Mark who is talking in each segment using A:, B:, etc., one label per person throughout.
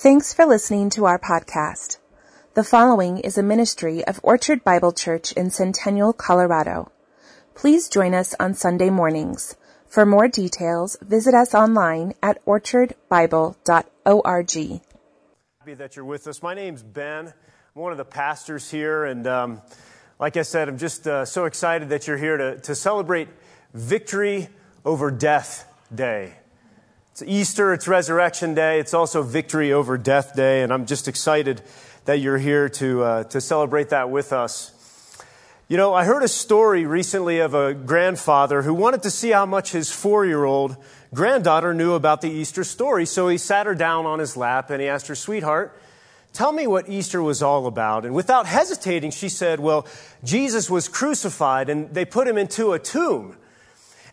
A: Thanks for listening to our podcast. The following is a ministry of Orchard Bible Church in Centennial, Colorado. Please join us on Sunday mornings. For more details, visit us online at orchardbible.org.
B: Happy that you're with us. My name's Ben. I'm one of the pastors here, and um, like I said, I'm just uh, so excited that you're here to, to celebrate Victory Over Death Day. It's Easter, it's Resurrection Day, it's also Victory Over Death Day, and I'm just excited that you're here to, uh, to celebrate that with us. You know, I heard a story recently of a grandfather who wanted to see how much his four year old granddaughter knew about the Easter story, so he sat her down on his lap and he asked her, Sweetheart, tell me what Easter was all about. And without hesitating, she said, Well, Jesus was crucified and they put him into a tomb.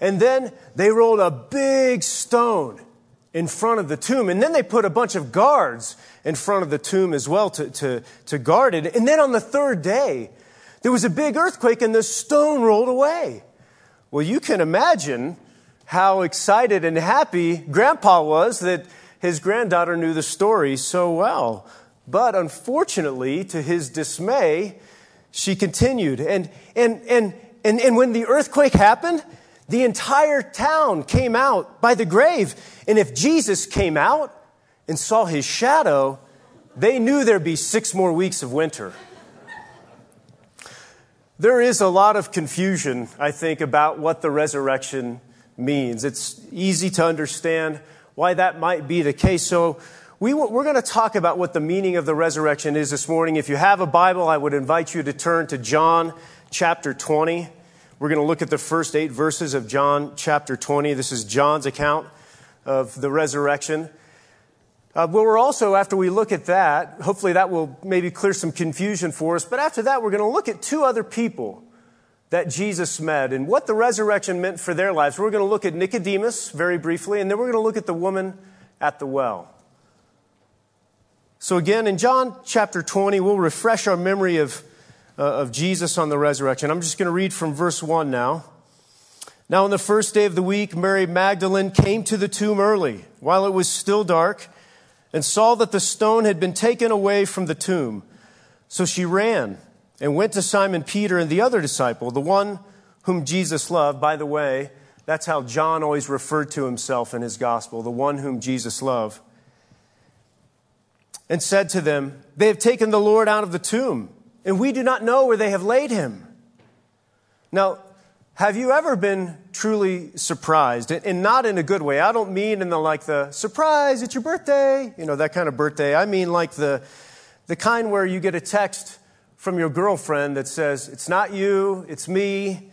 B: And then they rolled a big stone in front of the tomb. And then they put a bunch of guards in front of the tomb as well to, to, to guard it. And then on the third day, there was a big earthquake and the stone rolled away. Well, you can imagine how excited and happy Grandpa was that his granddaughter knew the story so well. But unfortunately, to his dismay, she continued. And, and, and, and, and when the earthquake happened, the entire town came out by the grave. And if Jesus came out and saw his shadow, they knew there'd be six more weeks of winter. There is a lot of confusion, I think, about what the resurrection means. It's easy to understand why that might be the case. So, we, are going to talk about what the meaning of the resurrection is this morning. If you have a Bible, I would invite you to turn to John chapter 20. We're going to look at the first eight verses of John chapter 20. This is John's account of the resurrection. Uh, but we're also, after we look at that, hopefully that will maybe clear some confusion for us. But after that, we're going to look at two other people that Jesus met and what the resurrection meant for their lives. We're going to look at Nicodemus very briefly, and then we're going to look at the woman at the well. So, again, in John chapter 20, we'll refresh our memory of Uh, of Jesus on the resurrection. I'm just going to read from verse 1 now. Now, on the first day of the week, Mary Magdalene came to the tomb early, while it was still dark, and saw that the stone had been taken away from the tomb. So she ran and went to Simon Peter and the other disciple, the one whom Jesus loved. By the way, that's how John always referred to himself in his gospel, the one whom Jesus loved. And said to them, They have taken the Lord out of the tomb and we do not know where they have laid him. Now, have you ever been truly surprised? And not in a good way. I don't mean in the like the surprise, it's your birthday, you know, that kind of birthday. I mean like the, the kind where you get a text from your girlfriend that says, it's not you, it's me.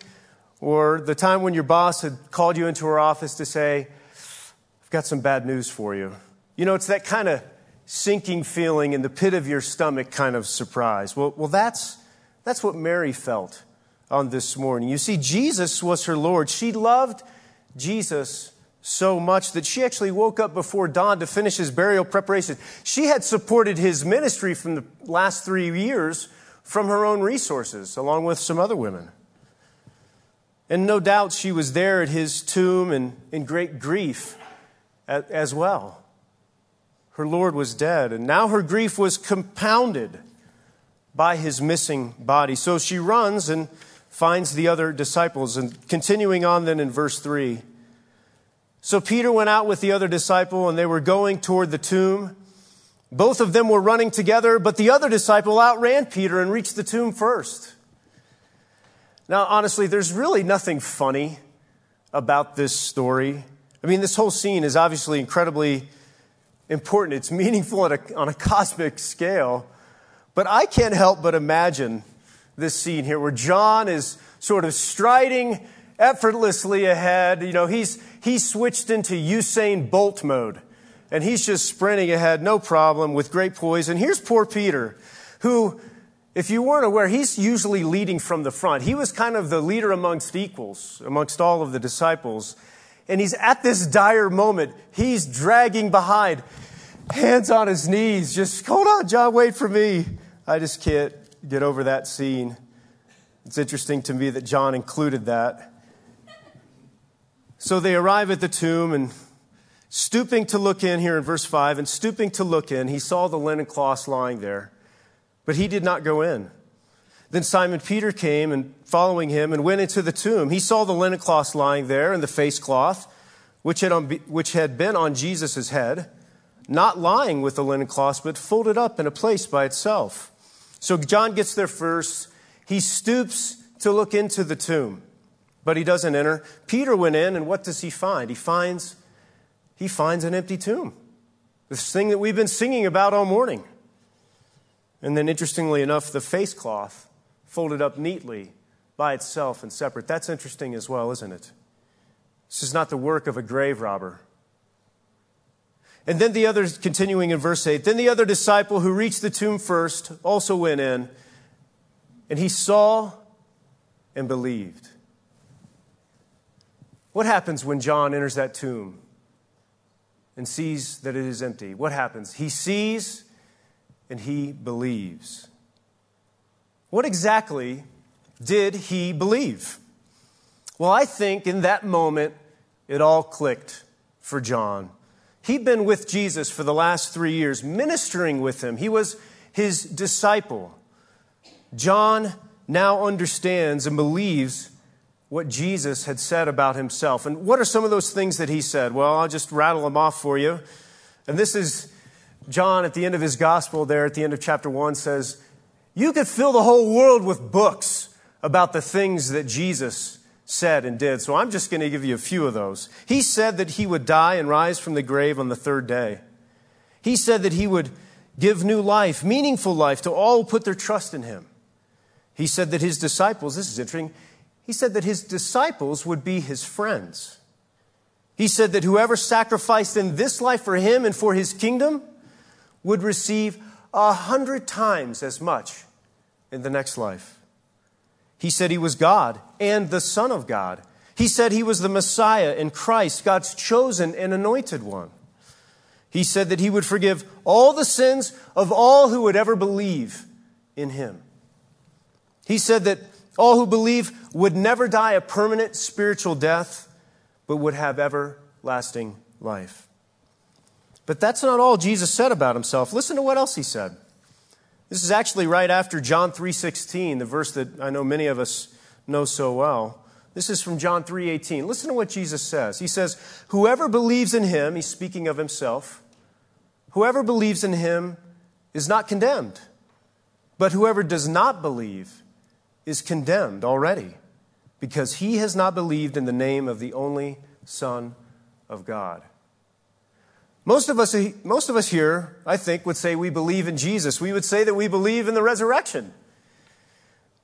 B: Or the time when your boss had called you into her office to say, I've got some bad news for you. You know, it's that kind of sinking feeling in the pit of your stomach kind of surprise. Well, well that's, that's what Mary felt on this morning. You see, Jesus was her Lord. She loved Jesus so much that she actually woke up before dawn to finish his burial preparation. She had supported his ministry from the last three years from her own resources, along with some other women. And no doubt she was there at his tomb and in great grief as well her Lord was dead, and now her grief was compounded by his missing body. So she runs and finds the other disciples. And continuing on then in verse 3. So Peter went out with the other disciple, and they were going toward the tomb. Both of them were running together, but the other disciple outran Peter and reached the tomb first. Now, honestly, there's really nothing funny about this story. I mean, this whole scene is obviously incredibly important. It's meaningful a, on a cosmic scale. But I can't help but imagine this scene here where John is sort of striding effortlessly ahead. You know, he's, he's switched into Usain Bolt mode. And he's just sprinting ahead, no problem, with great poise. And here's poor Peter, who, if you weren't aware, he's usually leading from the front. He was kind of the leader amongst equals, amongst all of the disciples. And he's at this dire moment. He's dragging behind hands on his knees, just hold on, John, wait for me. I just can't get over that scene. It's interesting to me that John included that. So they arrive at the tomb, and Stooping to look in here in verse 5, and stooping to look in, he saw the linen cloths lying there, but he did not go in. Then Simon Peter came and following him and went into the tomb. He saw the linen cloth lying there and the face cloth, which had, on, which had been on Jesus' head, not lying with the linen cloth, but folded up in a place by itself. So John gets there first. He stoops to look into the tomb, but he doesn't enter. Peter went in, and what does he find? He finds he finds an empty tomb. This thing that we've been singing about all morning. And then, interestingly enough, the face cloth folded up neatly by itself and separate. That's interesting as well, isn't it? This is not the work of a grave robber. And then the other, continuing in verse 8, then the other disciple who reached the tomb first also went in, and he saw and believed. What happens when John enters that tomb? and sees that it is empty, what happens? He sees and he believes. What exactly did he believe? Well, I think in that moment it all clicked for John. He'd been with Jesus for the last three years, ministering with him. He was his disciple. John now understands and believes what Jesus had said about himself. And what are some of those things that he said? Well, I'll just rattle them off for you. And this is John at the end of his gospel, there at the end of chapter 1, says, You could fill the whole world with books about the things that Jesus said and did. So I'm just going to give you a few of those. He said that he would die and rise from the grave on the third day. He said that he would give new life, meaningful life, to all who put their trust in him. He said that his disciples, this is interesting, he said that his disciples would be his friends. He said that whoever sacrificed in this life for him and for his kingdom would receive a hundred times as much in the next life. He said he was God and the Son of God. He said he was the Messiah and Christ, God's chosen and anointed one. He said that he would forgive all the sins of all who would ever believe in him. He said that all who believe would never die a permanent spiritual death, but would have everlasting life. But that's not all Jesus said about himself. Listen to what else he said. This is actually right after John 3:16, the verse that I know many of us know so well. This is from John 3:18. Listen to what Jesus says. He says, "Whoever believes in him, he's speaking of himself, whoever believes in him is not condemned. But whoever does not believe is condemned already because he has not believed in the name of the only Son of God. Most of, us, most of us here, I think, would say we believe in Jesus. We would say that we believe in the resurrection.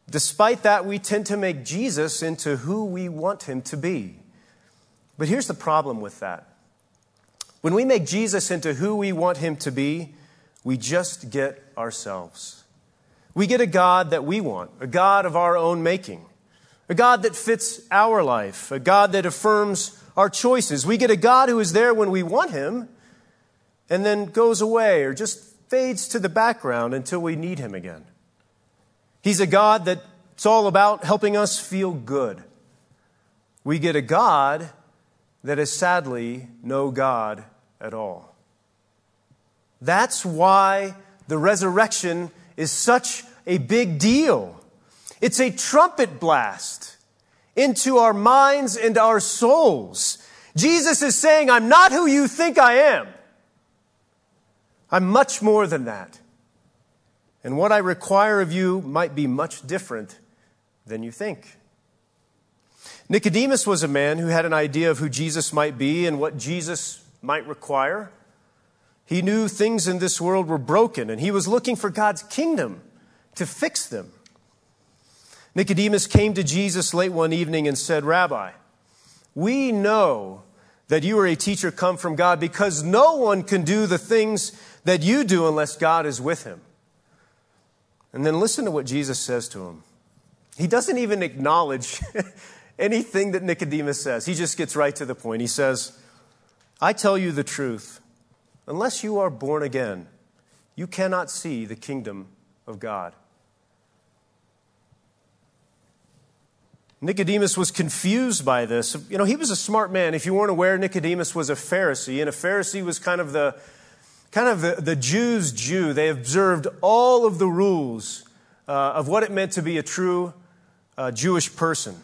B: Despite that, we tend to make Jesus into who we want him to be. But here's the problem with that. When we make Jesus into who we want him to be, we just get ourselves. We get a God that we want, a God of our own making, a God that fits our life, a God that affirms our choices. We get a God who is there when we want Him and then goes away or just fades to the background until we need Him again. He's a God that's all about helping us feel good. We get a God that is sadly no God at all. That's why the resurrection is such a big deal. It's a trumpet blast into our minds and our souls. Jesus is saying, I'm not who you think I am. I'm much more than that. And what I require of you might be much different than you think. Nicodemus was a man who had an idea of who Jesus might be and what Jesus might require. He knew things in this world were broken, and he was looking for God's kingdom to fix them. Nicodemus came to Jesus late one evening and said, Rabbi, we know that you are a teacher come from God because no one can do the things that you do unless God is with him. And then listen to what Jesus says to him. He doesn't even acknowledge anything that Nicodemus says. He just gets right to the point. He says, I tell you the truth. Unless you are born again, you cannot see the kingdom of God. Nicodemus was confused by this. You know, he was a smart man. If you weren't aware, Nicodemus was a Pharisee, and a Pharisee was kind of the kind of the, the Jews' Jew. They observed all of the rules uh, of what it meant to be a true uh, Jewish person.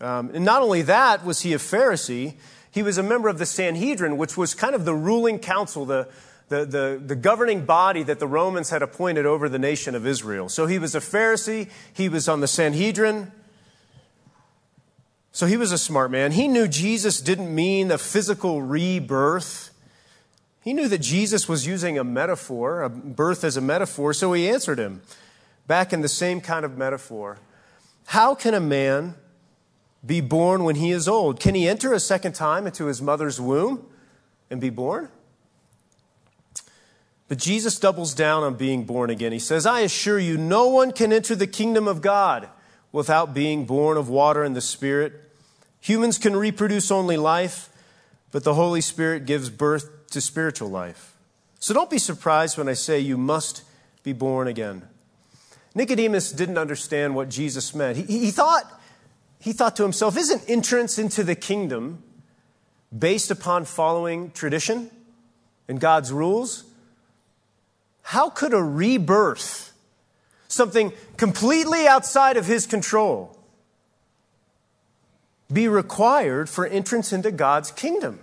B: Um, and not only that was he a Pharisee, he was a member of the Sanhedrin, which was kind of the ruling council, the, the, the, the, governing body that the Romans had appointed over the nation of Israel. So he was a Pharisee, he was on the Sanhedrin. So he was a smart man. He knew Jesus didn't mean a physical rebirth. He knew that Jesus was using a metaphor, a birth as a metaphor, so he answered him back in the same kind of metaphor. How can a man be born when he is old? Can he enter a second time into his mother's womb and be born? But Jesus doubles down on being born again. He says, I assure you, no one can enter the kingdom of God without being born of water and the Spirit. Humans can reproduce only life, but the Holy Spirit gives birth to spiritual life. So don't be surprised when I say you must be born again. Nicodemus didn't understand what Jesus meant. He, he, thought, he thought to himself, isn't entrance into the kingdom based upon following tradition and God's rules? How could a rebirth, something completely outside of his control, be required for entrance into God's kingdom.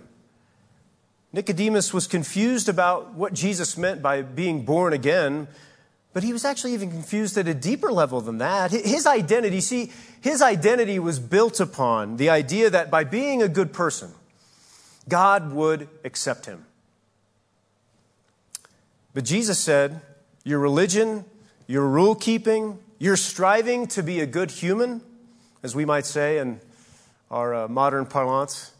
B: Nicodemus was confused about what Jesus meant by being born again, but he was actually even confused at a deeper level than that. His identity, see, his identity was built upon the idea that by being a good person, God would accept him. But Jesus said, Your religion, your rule keeping, your striving to be a good human, as we might say, in our uh, modern parlance.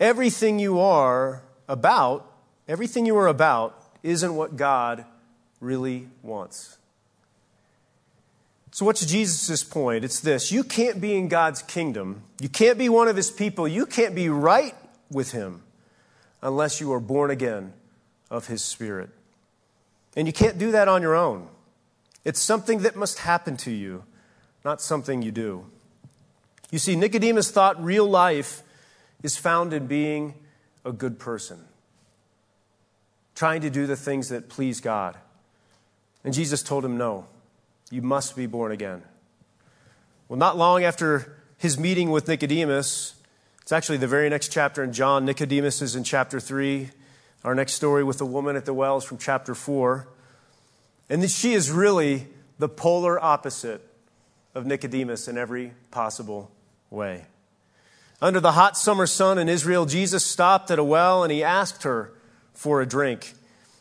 B: Everything you are about, everything you are about, isn't what God really wants. So, what's Jesus' point? It's this you can't be in God's kingdom, you can't be one of his people, you can't be right with him unless you are born again of his spirit. And you can't do that on your own. It's something that must happen to you, not something you do. You see, Nicodemus thought real life is found in being a good person, trying to do the things that please God. And Jesus told him, No, you must be born again. Well, not long after his meeting with Nicodemus, it's actually the very next chapter in John. Nicodemus is in chapter 3. Our next story with the woman at the well is from chapter 4. And she is really the polar opposite of Nicodemus in every possible way. Under the hot summer sun in Israel, Jesus stopped at a well and he asked her for a drink.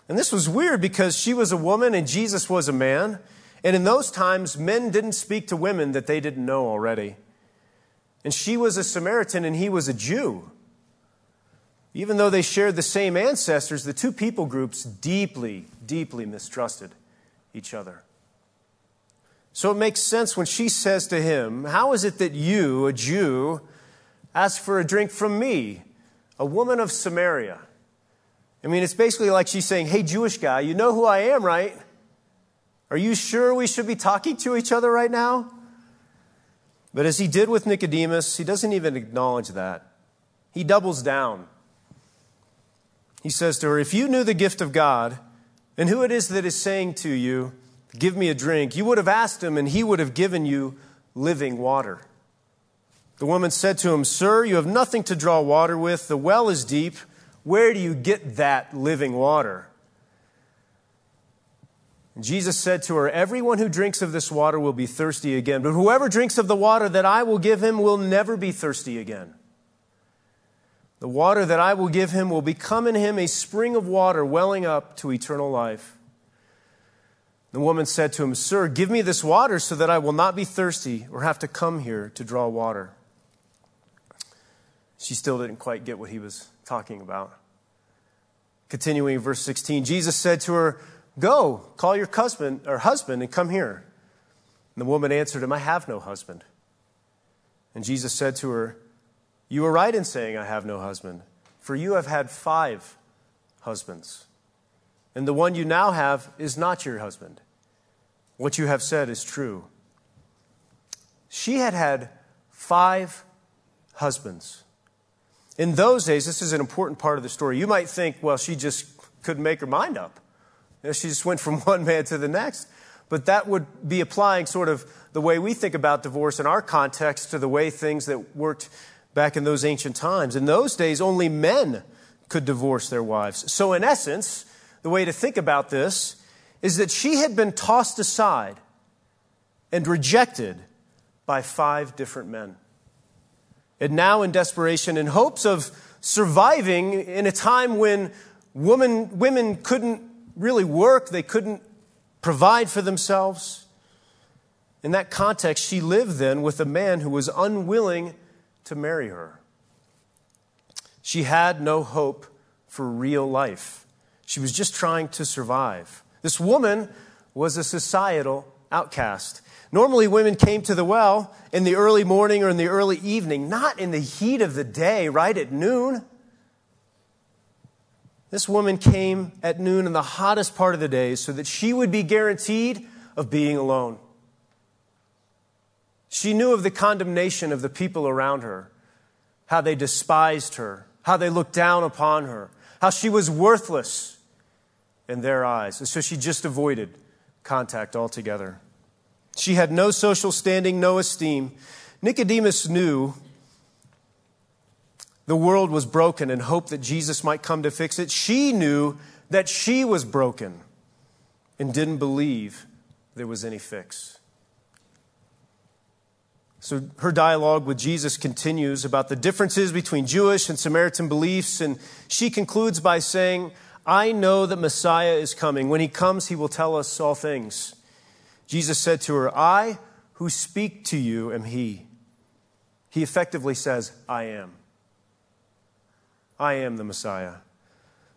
B: And this was weird because she was a woman and Jesus was a man. And in those times, men didn't speak to women that they didn't know already. And she was a Samaritan and he was a Jew. Even though they shared the same ancestors, the two people groups deeply, deeply mistrusted each other. So it makes sense when she says to him, How is it that you, a Jew, ask for a drink from me, a woman of Samaria? I mean, it's basically like she's saying, Hey, Jewish guy, you know who I am, right? Are you sure we should be talking to each other right now? But as he did with Nicodemus, he doesn't even acknowledge that. He doubles down. He says to her, If you knew the gift of God and who it is that is saying to you, Give me a drink. You would have asked him, and he would have given you living water. The woman said to him, Sir, you have nothing to draw water with. The well is deep. Where do you get that living water? And Jesus said to her, Everyone who drinks of this water will be thirsty again, but whoever drinks of the water that I will give him will never be thirsty again. The water that I will give him will become in him a spring of water welling up to eternal life. The woman said to him, Sir, give me this water so that I will not be thirsty or have to come here to draw water. She still didn't quite get what he was talking about. Continuing verse 16, Jesus said to her, Go, call your husband or husband and come here. And the woman answered him, I have no husband. And Jesus said to her, You are right in saying, I have no husband, for you have had five husbands. And the one you now have is not your husband. What you have said is true. She had had five husbands. In those days, this is an important part of the story. You might think, well, she just couldn't make her mind up. You know, she just went from one man to the next. But that would be applying sort of the way we think about divorce in our context to the way things that worked back in those ancient times. In those days, only men could divorce their wives. So, in essence, the way to think about this is that she had been tossed aside and rejected by five different men. And now, in desperation, in hopes of surviving in a time when women, women couldn't really work, they couldn't provide for themselves. In that context, she lived then with a man who was unwilling to marry her. She had no hope for real life. She was just trying to survive. This woman was a societal outcast. Normally, women came to the well in the early morning or in the early evening, not in the heat of the day, right at noon. This woman came at noon in the hottest part of the day so that she would be guaranteed of being alone. She knew of the condemnation of the people around her, how they despised her, how they looked down upon her, how she was worthless in their eyes. And so she just avoided contact altogether. She had no social standing, no esteem. Nicodemus knew the world was broken and hoped that Jesus might come to fix it. She knew that she was broken and didn't believe there was any fix. So her dialogue with Jesus continues about the differences between Jewish and Samaritan beliefs, and she concludes by saying, I know that Messiah is coming. When he comes, he will tell us all things. Jesus said to her, I who speak to you am he. He effectively says, I am. I am the Messiah.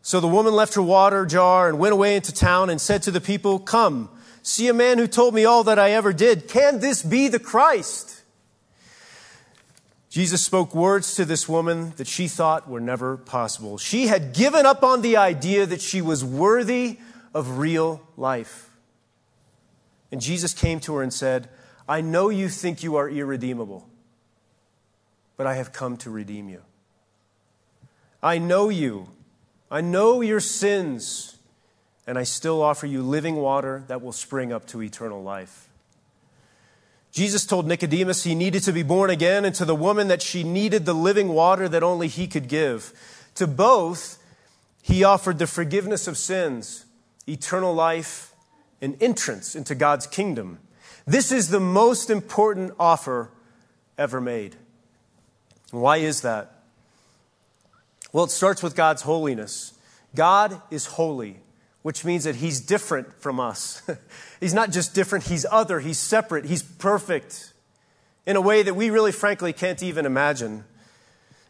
B: So the woman left her water jar and went away into town and said to the people, Come, see a man who told me all that I ever did. Can this be the Christ? Jesus spoke words to this woman that she thought were never possible. She had given up on the idea that she was worthy of real life. And Jesus came to her and said, I know you think you are irredeemable, but I have come to redeem you. I know you. I know your sins, and I still offer you living water that will spring up to eternal life. Jesus told Nicodemus he needed to be born again, and to the woman that she needed the living water that only he could give. To both, he offered the forgiveness of sins, eternal life, and entrance into God's kingdom. This is the most important offer ever made. Why is that? Well, it starts with God's holiness. God is holy, which means that He's different from us. he's not just different, He's other, He's separate, He's perfect in a way that we really, frankly, can't even imagine.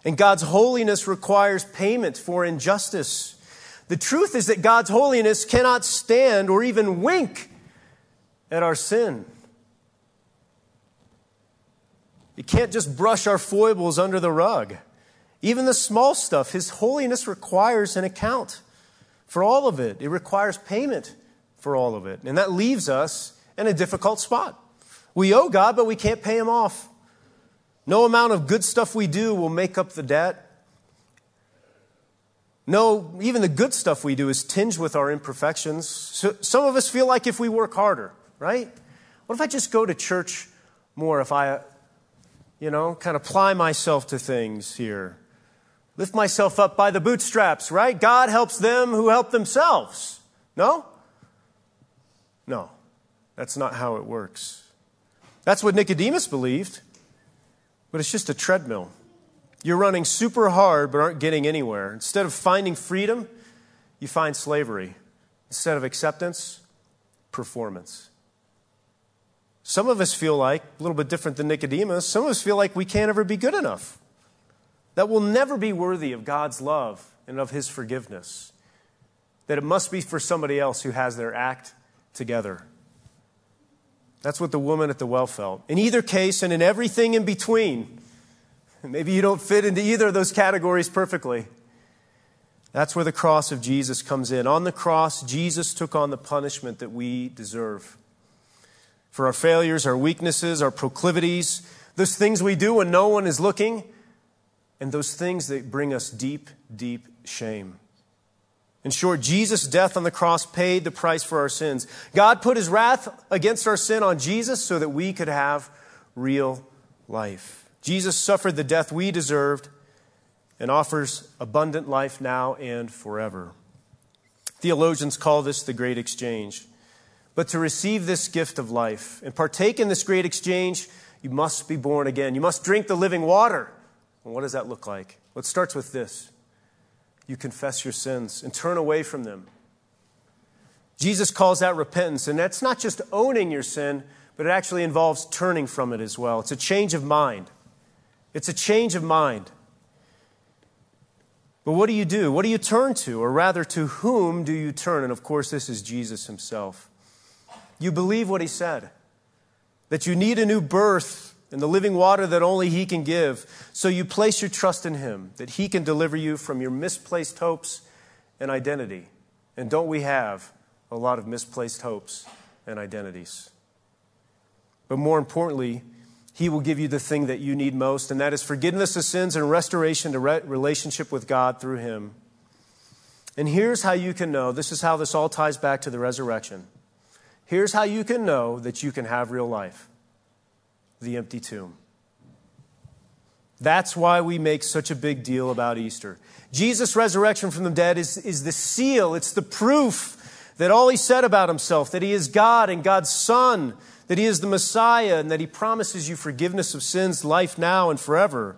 B: And God's holiness requires payment for injustice. The truth is that God's holiness cannot stand or even wink at our sin. It can't just brush our foibles under the rug. Even the small stuff, His holiness requires an account for all of it. It requires payment for all of it. And that leaves us in a difficult spot. We owe God, but we can't pay Him off. No amount of good stuff we do will make up the debt. No, even the good stuff we do is tinged with our imperfections. So some of us feel like if we work harder, right? What if I just go to church more? If I, you know, kind of apply myself to things here? Lift myself up by the bootstraps, right? God helps them who help themselves. No? No. That's not how it works. That's what Nicodemus believed, but it's just a treadmill. You're running super hard but aren't getting anywhere. Instead of finding freedom, you find slavery. Instead of acceptance, performance. Some of us feel like, a little bit different than Nicodemus, some of us feel like we can't ever be good enough that will never be worthy of God's love and of His forgiveness. That it must be for somebody else who has their act together. That's what the woman at the well felt. In either case, and in everything in between, maybe you don't fit into either of those categories perfectly. That's where the cross of Jesus comes in. On the cross, Jesus took on the punishment that we deserve. For our failures, our weaknesses, our proclivities, those things we do when no one is looking, and those things that bring us deep, deep shame. In short, Jesus' death on the cross paid the price for our sins. God put his wrath against our sin on Jesus so that we could have real life. Jesus suffered the death we deserved and offers abundant life now and forever. Theologians call this the great exchange. But to receive this gift of life and partake in this great exchange, you must be born again. You must drink the living water. And what does that look like? Well, it starts with this you confess your sins and turn away from them. Jesus calls that repentance, and that's not just owning your sin, but it actually involves turning from it as well. It's a change of mind. It's a change of mind. But what do you do? What do you turn to? Or rather, to whom do you turn? And of course, this is Jesus himself. You believe what he said that you need a new birth in the living water that only he can give. So you place your trust in him, that he can deliver you from your misplaced hopes and identity. And don't we have a lot of misplaced hopes and identities? But more importantly, he will give you the thing that you need most, and that is forgiveness of sins and restoration to re- relationship with God through him. And here's how you can know this is how this all ties back to the resurrection. Here's how you can know that you can have real life the empty tomb. That's why we make such a big deal about Easter. Jesus' resurrection from the dead is, is the seal, it's the proof that all he said about himself, that he is God and God's Son, that he is the Messiah, and that he promises you forgiveness of sins, life now and forever.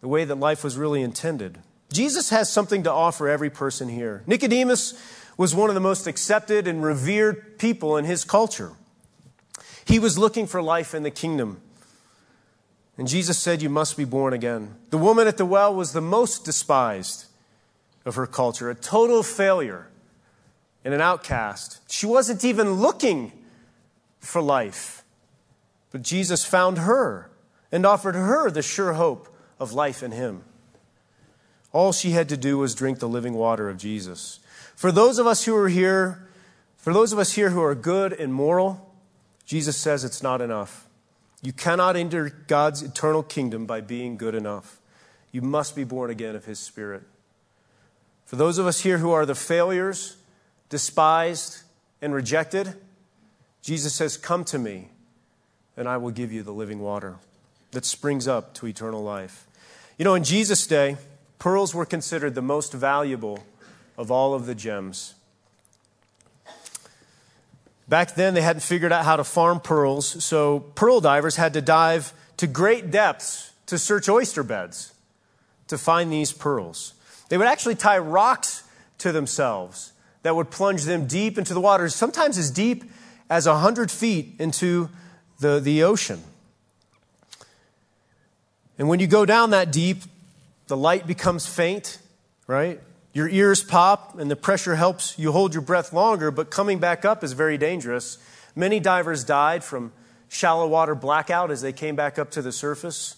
B: The way that life was really intended. Jesus has something to offer every person here. Nicodemus was one of the most accepted and revered people in his culture. He was looking for life in the kingdom. And Jesus said, You must be born again. The woman at the well was the most despised of her culture, a total failure and an outcast. She wasn't even looking for life. But Jesus found her and offered her the sure hope of life in Him. All she had to do was drink the living water of Jesus. For those of us who are here, for those of us here who are good and moral, Jesus says it's not enough. You cannot enter God's eternal kingdom by being good enough. You must be born again of His Spirit. For those of us here who are the failures, despised, and rejected, Jesus says, Come to me, and I will give you the living water that springs up to eternal life. You know, in Jesus' day, pearls were considered the most valuable of all of the gems. Back then, they hadn't figured out how to farm pearls, so pearl divers had to dive to great depths to search oyster beds to find these pearls. They would actually tie rocks to themselves that would plunge them deep into the water, sometimes as deep as 100 feet into the, the ocean. And when you go down that deep, the light becomes faint, right? Your ears pop, and the pressure helps you hold your breath longer, but coming back up is very dangerous. Many divers died from shallow water blackout as they came back up to the surface.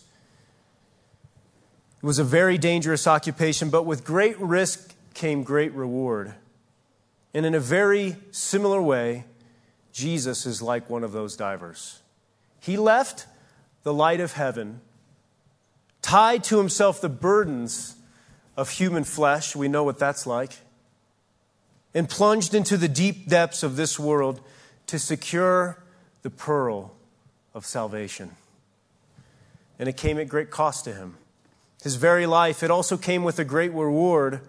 B: It was a very dangerous occupation, but with great risk came great reward. And in a very similar way, Jesus is like one of those divers. He left the light of heaven, tied to himself the burdens of human flesh. We know what that's like. And plunged into the deep depths of this world to secure the pearl of salvation. And it came at great cost to him. His very life, it also came with a great reward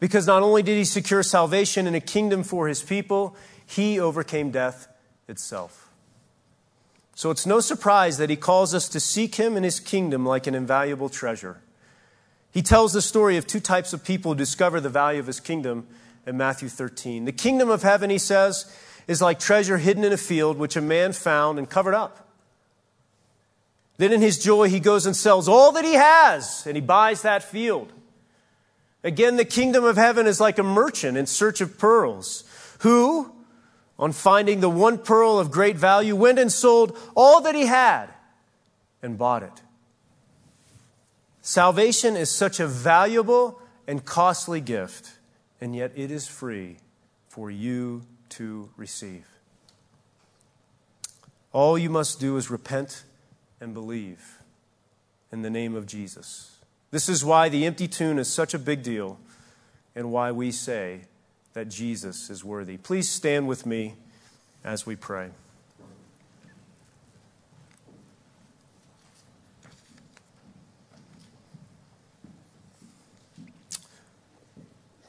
B: because not only did he secure salvation and a kingdom for his people, he overcame death itself. So it's no surprise that he calls us to seek him and his kingdom like an invaluable treasure. He tells the story of two types of people who discover the value of his kingdom in Matthew 13. The kingdom of heaven, he says, is like treasure hidden in a field which a man found and covered up. Then in his joy, he goes and sells all that he has and he buys that field. Again, the kingdom of heaven is like a merchant in search of pearls who, on finding the one pearl of great value, went and sold all that he had and bought it. Salvation is such a valuable and costly gift, and yet it is free for you to receive. All you must do is repent and believe in the name of Jesus. This is why the empty tomb is such a big deal and why we say that Jesus is worthy. Please stand with me as we pray.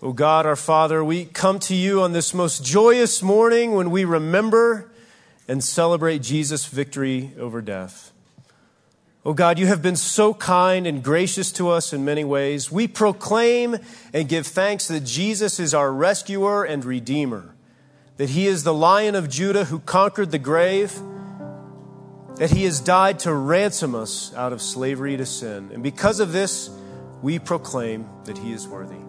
B: O God, our Father, we come to you on this most joyous morning when we remember and celebrate Jesus' victory over death. Oh God, you have been so kind and gracious to us in many ways. We proclaim and give thanks that Jesus is our rescuer and redeemer, that he is the lion of Judah who conquered the grave, that he has died to ransom us out of slavery to sin. And because of this, we proclaim that he is worthy.